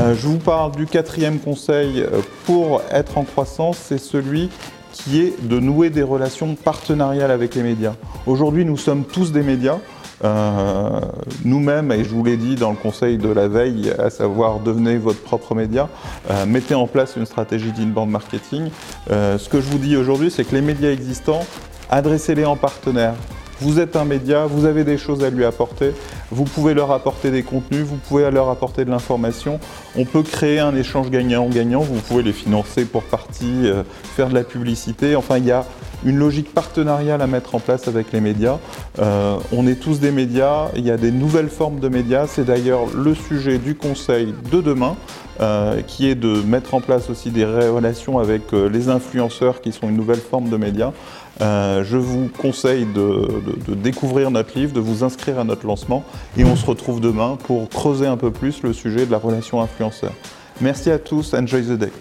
Euh, je vous parle du quatrième conseil euh, pour être en croissance, c'est celui qui est de nouer des relations partenariales avec les médias. Aujourd'hui, nous sommes tous des médias. Euh, nous-mêmes, et je vous l'ai dit dans le conseil de la veille, à savoir devenez votre propre média, mettez en place une stratégie d'inbound marketing. Ce que je vous dis aujourd'hui, c'est que les médias existants, adressez-les en partenaire. Vous êtes un média, vous avez des choses à lui apporter, vous pouvez leur apporter des contenus, vous pouvez leur apporter de l'information. On peut créer un échange gagnant-gagnant, vous pouvez les financer pour partie, euh, faire de la publicité. Enfin, il y a une logique partenariale à mettre en place avec les médias. Euh, on est tous des médias, il y a des nouvelles formes de médias. C'est d'ailleurs le sujet du conseil de demain. Euh, qui est de mettre en place aussi des relations avec euh, les influenceurs qui sont une nouvelle forme de médias. Je vous conseille de, de, découvrir notre livre, de vous inscrire à notre lancement et on se retrouve demain pour creuser un peu plus le sujet de la relation influenceur. Merci à tous, enjoy the day.